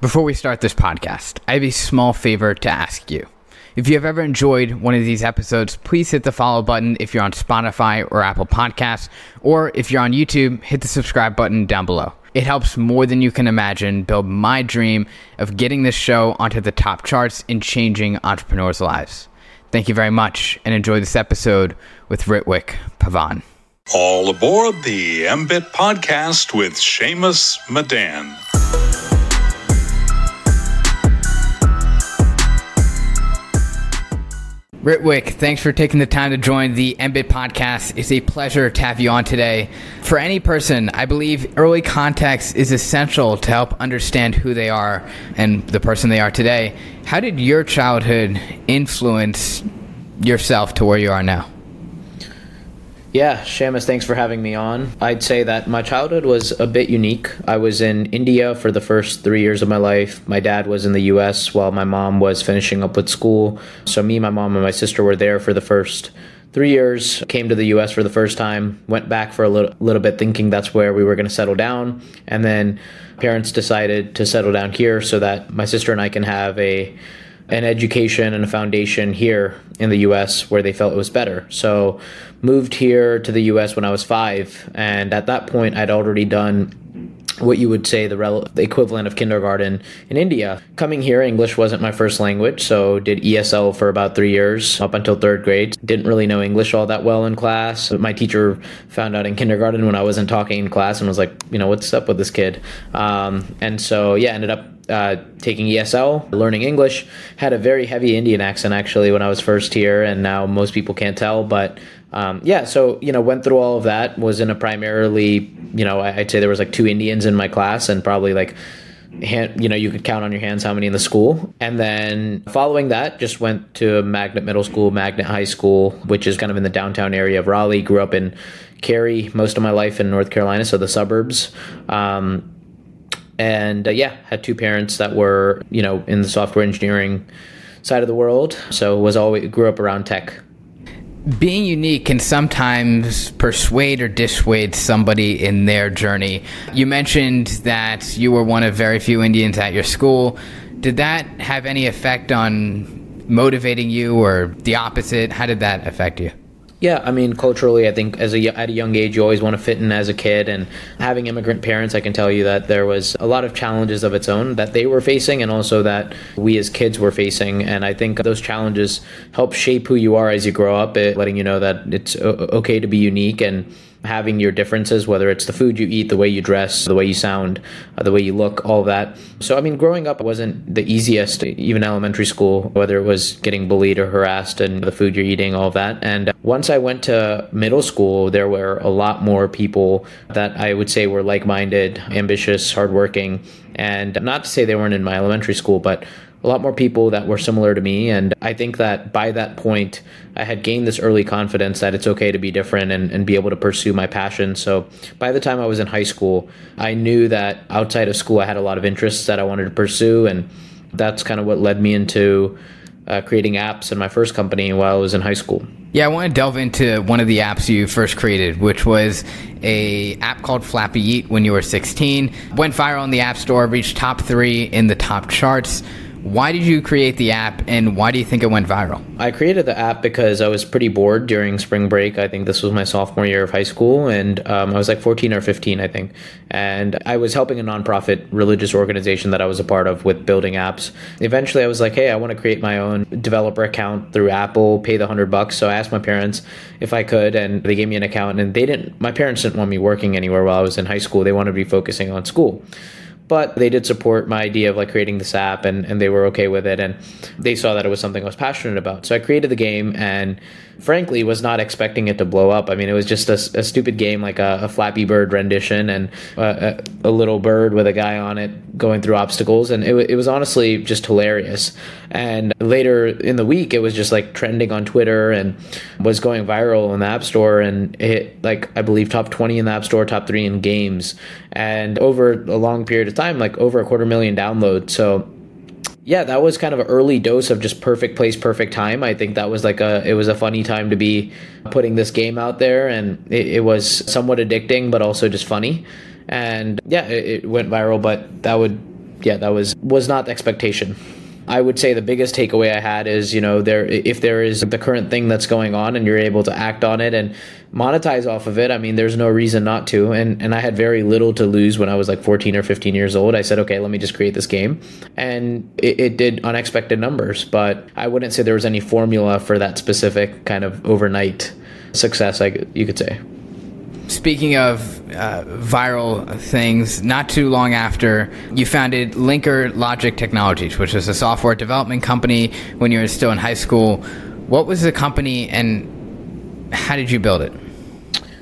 Before we start this podcast, I have a small favor to ask you. If you have ever enjoyed one of these episodes, please hit the follow button if you're on Spotify or Apple Podcasts, or if you're on YouTube, hit the subscribe button down below. It helps more than you can imagine build my dream of getting this show onto the top charts and changing entrepreneurs' lives. Thank you very much and enjoy this episode with Ritwik Pavan. All aboard the MBIT podcast with Shamus Madan. Ritwik, thanks for taking the time to join the MBIT podcast. It's a pleasure to have you on today. For any person, I believe early context is essential to help understand who they are and the person they are today. How did your childhood influence yourself to where you are now? Yeah, Shamus, thanks for having me on. I'd say that my childhood was a bit unique. I was in India for the first three years of my life. My dad was in the US while my mom was finishing up with school. So, me, my mom, and my sister were there for the first three years. Came to the US for the first time, went back for a little, little bit thinking that's where we were going to settle down. And then parents decided to settle down here so that my sister and I can have a an education and a foundation here in the US where they felt it was better. So moved here to the US when I was 5 and at that point I'd already done what you would say the, rel- the equivalent of kindergarten in India. Coming here, English wasn't my first language, so did ESL for about three years up until third grade. Didn't really know English all that well in class. My teacher found out in kindergarten when I wasn't talking in class and was like, you know, what's up with this kid? Um, and so, yeah, ended up uh, taking ESL, learning English. Had a very heavy Indian accent actually when I was first here, and now most people can't tell. But um, yeah, so you know, went through all of that. Was in a primarily, you know, I'd say there was like two Indians in my class, and probably like. Hand, you know, you could count on your hands how many in the school. And then following that, just went to Magnet Middle School, Magnet High School, which is kind of in the downtown area of Raleigh. Grew up in Cary most of my life in North Carolina, so the suburbs. Um, and uh, yeah, had two parents that were you know in the software engineering side of the world. So was always grew up around tech. Being unique can sometimes persuade or dissuade somebody in their journey. You mentioned that you were one of very few Indians at your school. Did that have any effect on motivating you, or the opposite? How did that affect you? Yeah, I mean, culturally, I think as a at a young age, you always want to fit in as a kid, and having immigrant parents, I can tell you that there was a lot of challenges of its own that they were facing, and also that we as kids were facing. And I think those challenges help shape who you are as you grow up, letting you know that it's okay to be unique and having your differences, whether it's the food you eat, the way you dress, the way you sound, uh, the way you look, all that. So, I mean, growing up wasn't the easiest, even elementary school, whether it was getting bullied or harassed and the food you're eating, all that. And once I went to middle school, there were a lot more people that I would say were like minded, ambitious, hardworking. And not to say they weren't in my elementary school, but a lot more people that were similar to me. And I think that by that point, I had gained this early confidence that it's okay to be different and, and be able to pursue my passion. So by the time I was in high school, I knew that outside of school, I had a lot of interests that I wanted to pursue. And that's kind of what led me into uh, creating apps in my first company while I was in high school. Yeah, I want to delve into one of the apps you first created, which was a app called Flappy Yeeke when you were 16. Went viral in the App Store, reached top three in the top charts. Why did you create the app and why do you think it went viral? I created the app because I was pretty bored during spring break. I think this was my sophomore year of high school and um, I was like 14 or 15, I think. And I was helping a nonprofit religious organization that I was a part of with building apps. Eventually, I was like, hey, I want to create my own developer account through Apple, pay the 100 bucks. So I asked my parents if I could and they gave me an account and they didn't, my parents didn't want me working anywhere while I was in high school. They wanted to be focusing on school but they did support my idea of like creating this app and, and they were okay with it and they saw that it was something I was passionate about. So I created the game and frankly was not expecting it to blow up. I mean, it was just a, a stupid game like a, a, Flappy Bird rendition and a, a, little bird with a guy on it going through obstacles. And it, it was honestly just hilarious. And later in the week, it was just like trending on Twitter and was going viral in the App Store and hit like, I believe, top 20 in the App Store, top three in games. And over a long period of time, like over a quarter million downloads. So yeah, that was kind of an early dose of just perfect place, perfect time. I think that was like a it was a funny time to be putting this game out there, and it, it was somewhat addicting, but also just funny. And yeah, it, it, went viral. But that would yeah, that was was not the expectation. I would say the biggest takeaway I had is, you know, there if there is the current thing that's going on and you're able to act on it and monetize off of it, I mean, there's no reason not to. And and I had very little to lose when I was like 14 or 15 years old. I said, okay, let me just create this game, and it, it did unexpected numbers. But I wouldn't say there was any formula for that specific kind of overnight success. I you could say. Speaking of uh, viral things, not too long after, you founded Linker Logic Technologies, which was a software development company when you were still in high school. What was the company and how did you build it?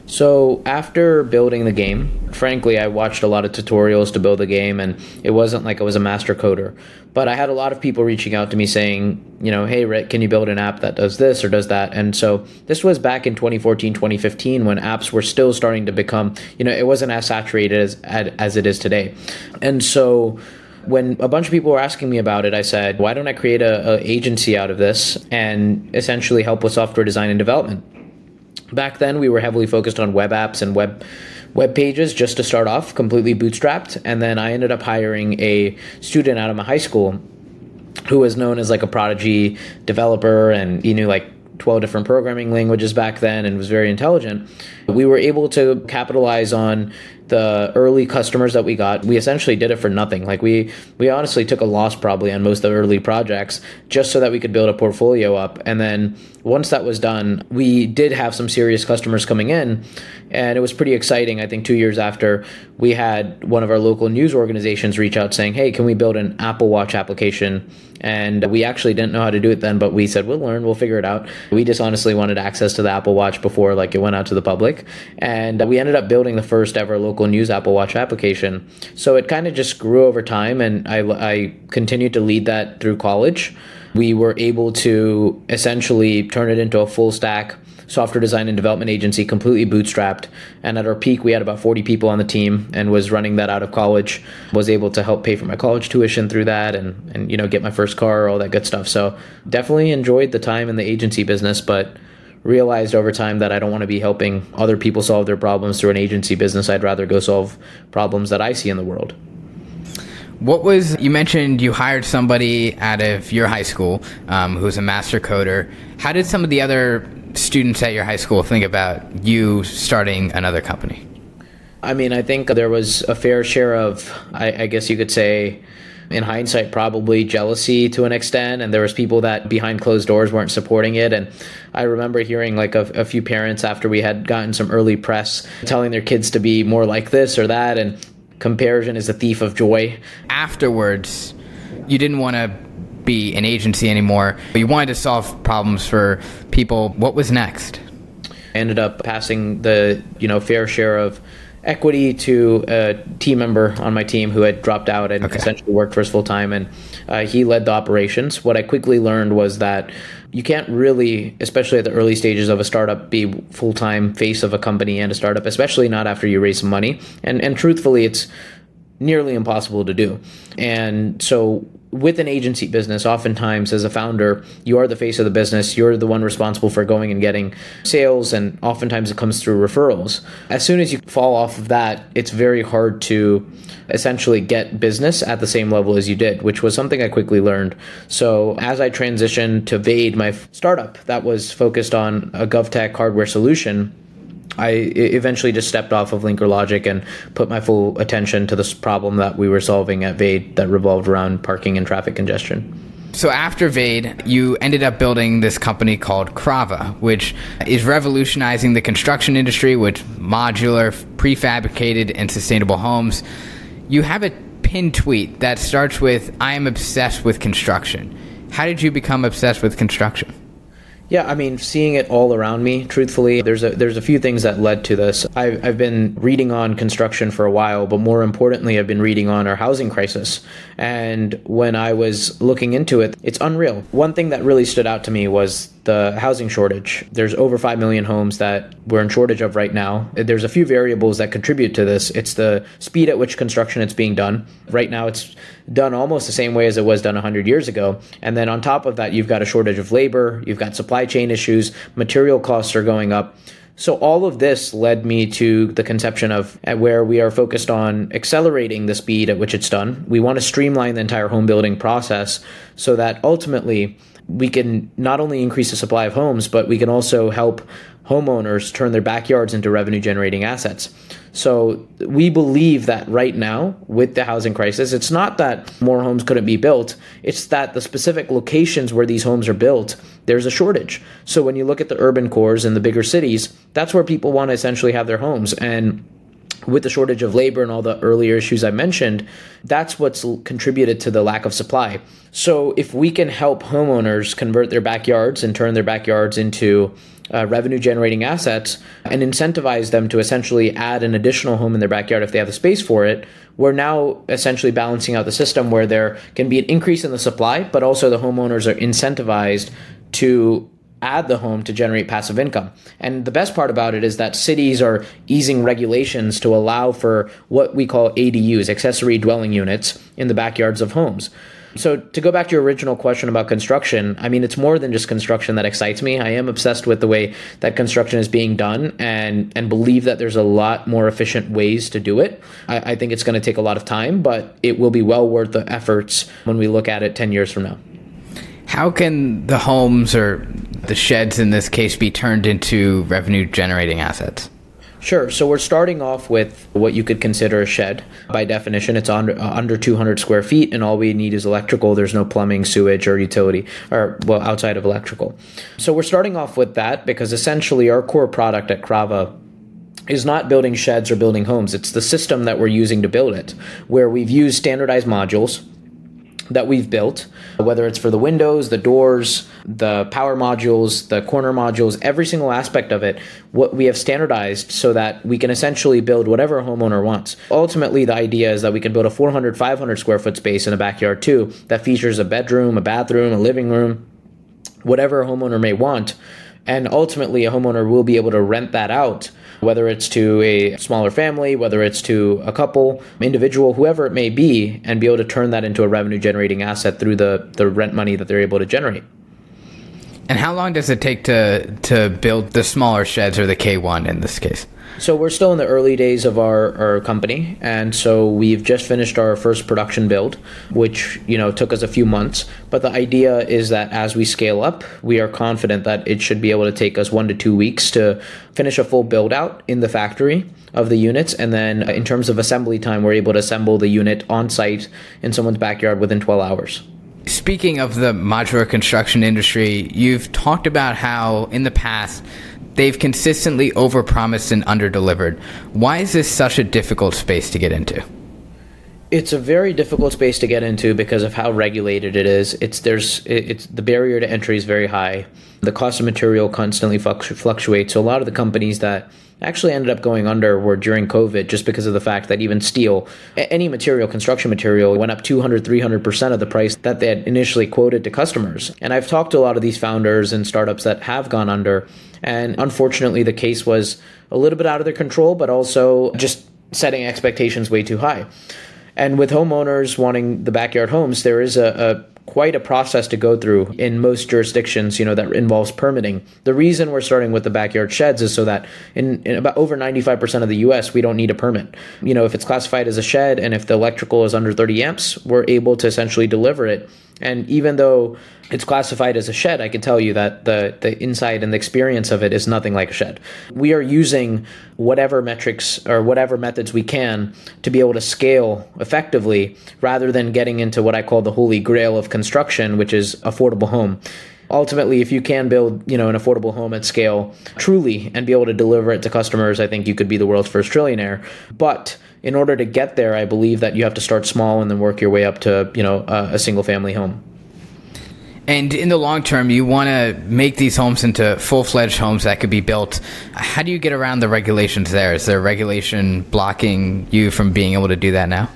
So after building the game, frankly, I watched a lot of tutorials to build the game, and it wasn't like I was a master coder. But I had a lot of people reaching out to me saying, you know, hey, Rick, can you build an app that does this or does that? And so this was back in 2014, 2015 when apps were still starting to become, you know, it wasn't as saturated as, as it is today. And so when a bunch of people were asking me about it, I said, why don't I create a, a agency out of this and essentially help with software design and development? Back then, we were heavily focused on web apps and web web pages just to start off, completely bootstrapped. And then I ended up hiring a student out of my high school who was known as like a prodigy developer, and he knew like 12 different programming languages back then and was very intelligent. We were able to capitalize on the early customers that we got, we essentially did it for nothing. Like we we honestly took a loss probably on most of the early projects just so that we could build a portfolio up. And then once that was done, we did have some serious customers coming in, and it was pretty exciting. I think two years after, we had one of our local news organizations reach out saying, "Hey, can we build an Apple Watch application?" And we actually didn't know how to do it then, but we said we'll learn, we'll figure it out. We just honestly wanted access to the Apple Watch before like it went out to the public, and we ended up building the first ever local news Apple Watch application. So it kind of just grew over time, and I, I continued to lead that through college. We were able to essentially turn it into a full stack software design and development agency, completely bootstrapped. And at our peak, we had about 40 people on the team and was running that out of college. Was able to help pay for my college tuition through that and, and you know, get my first car, all that good stuff. So definitely enjoyed the time in the agency business, but realized over time that I don't want to be helping other people solve their problems through an agency business. I'd rather go solve problems that I see in the world. What was you mentioned? You hired somebody out of your high school um, a master coder. How did some of the other students at your high school think about you starting another company? I mean, I think there was a fair share of, I, I guess you could say, in hindsight probably jealousy to an extent and there was people that behind closed doors weren't supporting it and i remember hearing like a, a, few parents after we had gotten some early press telling their kids to be more like this or that and comparison is a thief of joy afterwards you didn't want to be an agency anymore you wanted to solve problems for people what was next I ended up passing the you know fair share of equity to a team member on my team who had dropped out and okay. essentially worked for us full time, and uh, he led the operations. What I quickly learned was that you can't really, especially at the early stages of a startup, be full time face of a company and a startup, especially not after you raise some money. And and truthfully, it's nearly impossible to do. And so with an agency business, oftentimes as a founder, you are the face of the business. You're the one responsible for going and getting sales, and oftentimes it comes through referrals. As soon as you fall off of that, it's very hard to essentially get business at the same level as you did, which was something I quickly learned. So as I transitioned to Vade, my startup that was focused on a GovTech hardware solution, I eventually just stepped off of Linker Logic and put my full attention to this problem that we were solving at Vade that revolved around parking and traffic congestion. So after Vade, you ended up building this company called Krava, which is revolutionizing the construction industry with modular, prefabricated, and sustainable homes. You have a pinned tweet that starts with, I am obsessed with construction. How did you become obsessed with construction? Yeah, I mean, seeing it all around me, truthfully, there's a there's a few things that led to this. I've, I've been reading on construction for a while, but more importantly, I've been reading on our housing crisis. And when I was looking into it, it's unreal. One thing that really stood out to me was the housing shortage. There's over 5 million homes that we're in shortage of right now. There's a few variables that contribute to this. It's the speed at which construction it's being done. Right now it's done almost the same way as it was done 100 years ago. And then on top of that, you've got a shortage of labor, you've got supply chain issues, material costs are going up. So all of this led me to the conception of uh, where we are focused on accelerating the speed at which it's done. We want to streamline the entire home building process so that ultimately we can not only increase the supply of homes, but we can also help homeowners turn their backyards into revenue generating assets. So we believe that right now, with the housing crisis, it's not that more homes couldn't be built, it's that the specific locations where these homes are built, there's a shortage. So when you look at the urban cores in the bigger cities, that's where people want to essentially have their homes. And with the shortage of labor and all the earlier issues I mentioned, that's what's contributed to the lack of supply. So if we can help homeowners convert their backyards and turn their backyards into uh, revenue generating assets and incentivize them to essentially add an additional home in their backyard if they have the space for it, we're now essentially balancing out the system where there can be an increase in the supply, but also the homeowners are incentivized to add the home to generate passive income. And the best part about it is that cities are easing regulations to allow for what we call ADUs, accessory dwelling units, in the backyards of homes. So to go back to your original question about construction, I mean it's more than just construction that excites me. I am obsessed with the way that construction is being done and and believe that there's a lot more efficient ways to do it. I, I think it's going to take a lot of time, but it will be well worth the efforts when we look at it ten years from now. How can the homes or the sheds in this case be turned into revenue generating assets? Sure. So we're starting off with what you could consider a shed. By definition, it's under, uh, under 200 square feet, and all we need is electrical. There's no plumbing, sewage, or utility, or well, outside of electrical. So we're starting off with that because essentially our core product at Krava is not building sheds or building homes. It's the system that we're using to build it, where we've used standardized modules that we've built, whether it's for the windows, the doors, the power modules, the corner modules, every single aspect of it, what we have standardized so that we can essentially build whatever a homeowner wants. Ultimately, the idea is that we can build a 400, 500 square foot space in a backyard too that features a bedroom, a bathroom, a living room, whatever a homeowner may want. And ultimately, a homeowner will be able to rent that out whether it's to a smaller family, whether it's to a couple, individual, whoever it may be, and be able to turn that into a revenue generating asset through the, the rent money that they're able to generate. And how long does it take to to build the smaller sheds or the K1 in this case? So we're still in the early days of our, our company, and so we've just finished our first production build, which you know took us a few months. But the idea is that as we scale up, we are confident that it should be able to take us one to two weeks to finish a full build out in the factory of the units, and then uh, in terms of assembly time, we're able to assemble the unit on site in someone's backyard within 12 hours. Speaking of the modular construction industry, you've talked about how in the past they've consistently overpromised and underdelivered. Why is this such a difficult space to get into? It's a very difficult space to get into because of how regulated it is. It's there's it's the barrier to entry is very high. The cost of material constantly fluctuates. So a lot of the companies that actually ended up going under were during COVID just because of the fact that even steel, any material, construction material, went up 200, 300% of the price that they had initially quoted to customers. And I've talked to a lot of these founders and startups that have gone under. And unfortunately, the case was a little bit out of their control, but also just setting expectations way too high. And with homeowners wanting the backyard homes, there is a, a quite a process to go through in most jurisdictions, you know, that involves permitting. The reason we're starting with the backyard sheds is so that in, in, about over 95% of the US, we don't need a permit. You know, if it's classified as a shed and if the electrical is under 30 amps, we're able to essentially deliver it. And even though it's classified as a shed, I can tell you that the, the inside and the experience of it is nothing like a shed. We are using whatever metrics or whatever methods we can to be able to scale effectively rather than getting into what I call the holy grail of construction, which is affordable home ultimately if you can build you know an affordable home at scale truly and be able to deliver it to customers i think you could be the world's first trillionaire but in order to get there i believe that you have to start small and then work your way up to you know a, a single family home and in the long term, you want to make these homes into full fledged homes that could be built. How do you get around the regulations there? Is there regulation blocking you from being able to do that now?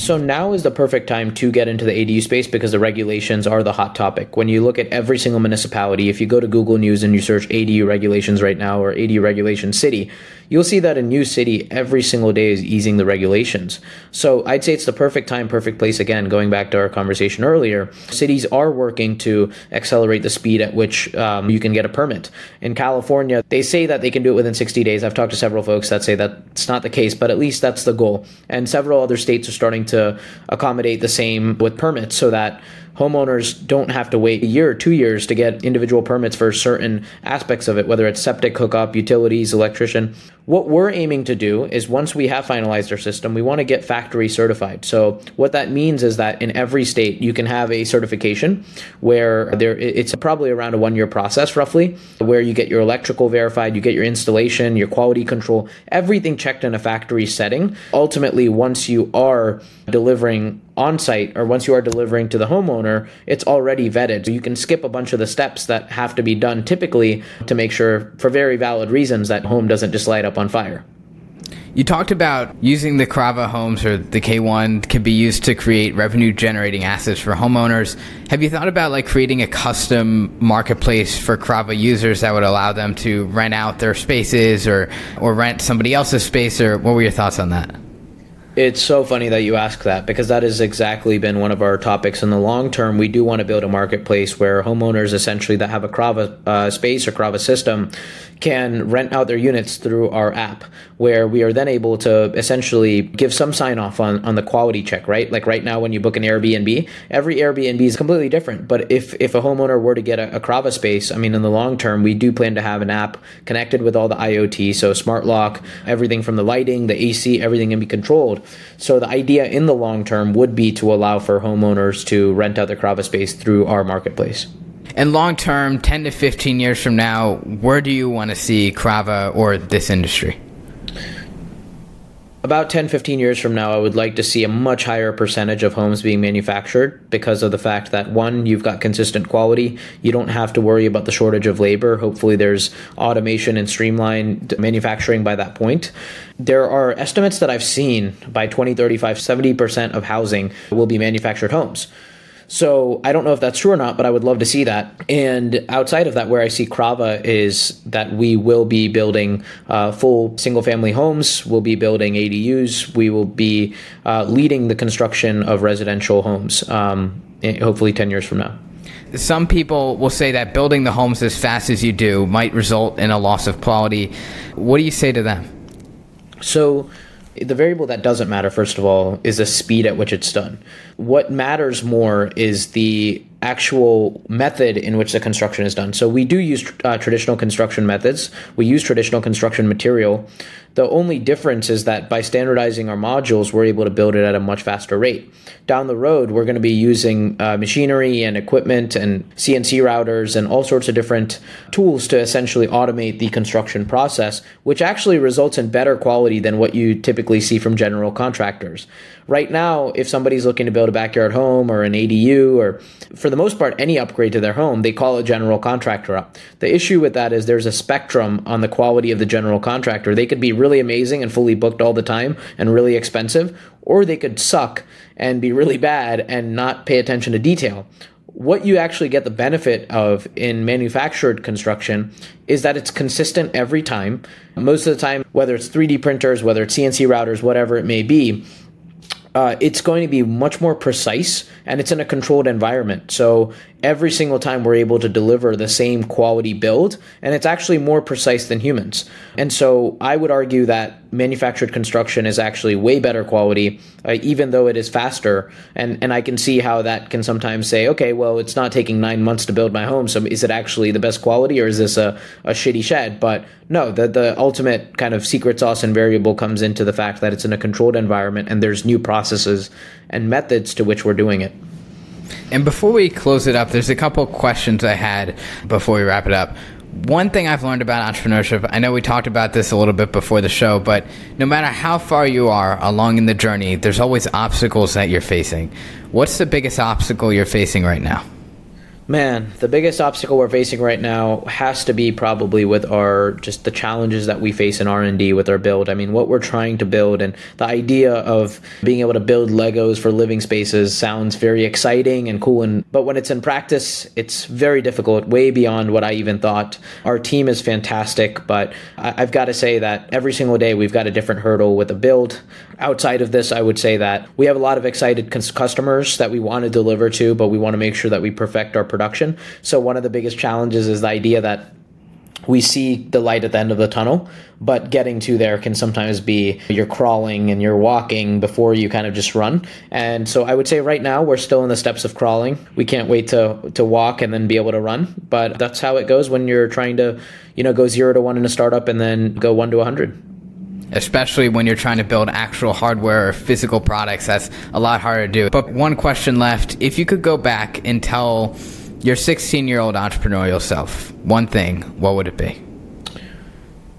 So now is the perfect time to get into the ADU space because the regulations are the hot topic. When you look at every single municipality, if you go to Google News and you search ADU regulations right now or ADU regulation city, you'll see that a New City every single day is easing the regulations. So I'd say it's the perfect time, perfect place. Again, going back to our conversation earlier, cities are working to accelerate the speed at which um, you can get a permit. In California, they say that they can do it within 60 days. I've talked to several folks that say that's not the case, but at least that's the goal. And several other states are starting to accommodate the same with permits so that homeowners don't have to wait a year or two years to get individual permits for certain aspects of it, whether it's septic hookup, utilities, electrician. What we're aiming to do is once we have finalized our system, we want to get factory certified. So what that means is that in every state you can have a certification where there it's probably around a one year process roughly, where you get your electrical verified, you get your installation, your quality control, everything checked in a factory setting. Ultimately, once you are delivering on site or once you are delivering to the homeowner, it's already vetted. So you can skip a bunch of the steps that have to be done typically to make sure, for very valid reasons, that home doesn't just light up on fire. You talked about using the Krava homes or the K1 can be used to create revenue generating assets for homeowners. Have you thought about like creating a custom marketplace for Krava users that would allow them to rent out their spaces or or rent somebody else's space or what were your thoughts on that? It's so funny that you ask that because that has exactly been one of our topics in the long term. We do want to build a marketplace where homeowners essentially that have a Krava uh, space or Krava system can rent out their units through our app, where we are then able to essentially give some sign off on, on the quality check, right? Like right now, when you book an Airbnb, every Airbnb is completely different. But if, if a homeowner were to get a, a Krava space, I mean, in the long term, we do plan to have an app connected with all the IoT, so smart lock, everything from the lighting, the AC, everything can be controlled. So the idea in the long term would be to allow for homeowners to rent out their Krava space through our marketplace. And long term, 10 to 15 years from now, where do you want to see Krava or this industry? About 10, 15 years from now, I would like to see a much higher percentage of homes being manufactured because of the fact that one, you've got consistent quality. You don't have to worry about the shortage of labor. Hopefully, there's automation and streamlined manufacturing by that point. There are estimates that I've seen by 2035, 70% of housing will be manufactured homes. So I don't know if that's true or not, but I would love to see that. And outside of that, where I see Krava is that we will be building uh, full single family homes, we'll be building ADUs, we will be uh, leading the construction of residential homes, um, hopefully 10 years from now. Some people will say that building the homes as fast as you do might result in a loss of quality. What do you say to them? So, the variable that doesn't matter, first of all, is the speed at which it's done. What matters more is the actual method in which the construction is done. So we do use uh, traditional construction methods. We use traditional construction material. The only difference is that by standardizing our modules, we're able to build it at a much faster rate. Down the road, we're going to be using uh, machinery and equipment and CNC routers and all sorts of different tools to essentially automate the construction process, which actually results in better quality than what you typically see from general contractors. Right now, if somebody's looking to build a backyard home or an ADU or for the most part any upgrade to their home, they call a general contractor up. The issue with that is there's a spectrum on the quality of the general contractor. They could be really amazing and fully booked all the time and really expensive, or they could suck and be really bad and not pay attention to detail what you actually get the benefit of in manufactured construction is that it's consistent every time. Most of the time, whether it's 3D printers, whether it's CNC routers, whatever it may be, uh, it's going to be much more precise and it's in a controlled environment. So every single time we're able to deliver the same quality build, and it's actually more precise than humans. And so I would argue that manufactured construction is actually way better quality, uh, even though it is faster. And and I can see how that can sometimes say, okay, well, it's not taking nine months to build my home, so is it actually the best quality, or is this a, a shitty shed? But no, the the ultimate kind of secret sauce and variable comes into the fact that it's in a controlled environment and there's new processes and methods to which we're doing it. And before we close it up, there's a couple questions I had before we wrap it up. One thing I've learned about entrepreneurship, I know we talked about this a little bit before the show, but no matter how far you are along in the journey, there's always obstacles that you're facing. What's the biggest obstacle you're facing right now? Man, the biggest obstacle we're facing right now has to be probably with our just the challenges that we face in R&D with our build. I mean, what we're trying to build and the idea of being able to build Legos for living spaces sounds very exciting and cool and but when it's in practice, it's very difficult, way beyond what I even thought. Our team is fantastic, but I've got to say that every single day we've got a different hurdle with a build. Outside of this, I would say that we have a lot of excited customers that we want to deliver to, but we want to make sure that we perfect our production. So one of the biggest challenges is the idea that we see the light at the end of the tunnel, but getting to there can sometimes be you're crawling and you're walking before you kind of just run. And so I would say right now we're still in the steps of crawling. We can't wait to to walk and then be able to run. But that's how it goes when you're trying to, you know, go zero to one in a startup and then go one to a hundred especially when you're trying to build actual hardware or physical products. That's a lot harder to do. But one question left. If you could go back and tell your 16 year old entrepreneurial self, one thing, what would it be?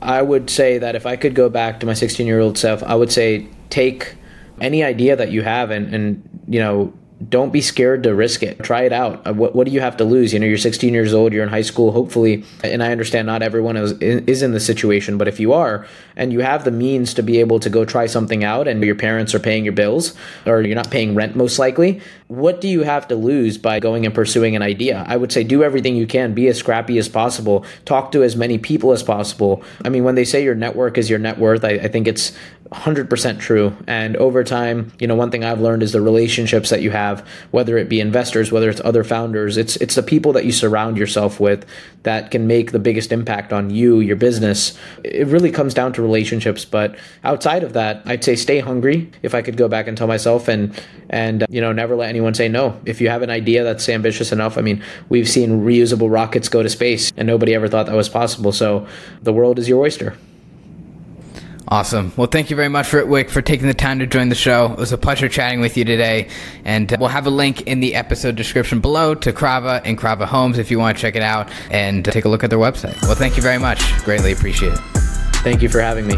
I would say that if I could go back to my 16 year old self, I would say take any idea that you have and, and you know, don't be scared to risk it. Try it out. Uh, what, what do you have to lose? You know, you're 16 years old, you're in high school, hopefully, and I understand not everyone is, is in the situation, but if you are and you have the means to be able to go try something out and your parents are paying your bills or you're not paying rent most likely, what do you have to lose by going and pursuing an idea? I would say do everything you can, be as scrappy as possible, talk to as many people as possible. I mean, when they say your network is your net worth, I, I think it's 100% true. And over time, you know, one thing I've learned is the relationships that you have, whether it be investors, whether it's other founders, it's it's the people that you surround yourself with that can make the biggest impact on you, your business. It really comes down to relationships, but outside of that, I'd say stay hungry. If I could go back and tell myself and and you know, never let anyone say no. If you have an idea that's ambitious enough, I mean, we've seen reusable rockets go to space and nobody ever thought that was possible. So, the world is your oyster. Awesome. Well, thank you very much, Ritwik, for taking the time to join the show. It was a pleasure chatting with you today. And we'll have a link in the episode description below to Krava and Krava Homes if you want to check it out and take a look at their website. Well, thank you very much. Greatly appreciate it. Thank you for having me.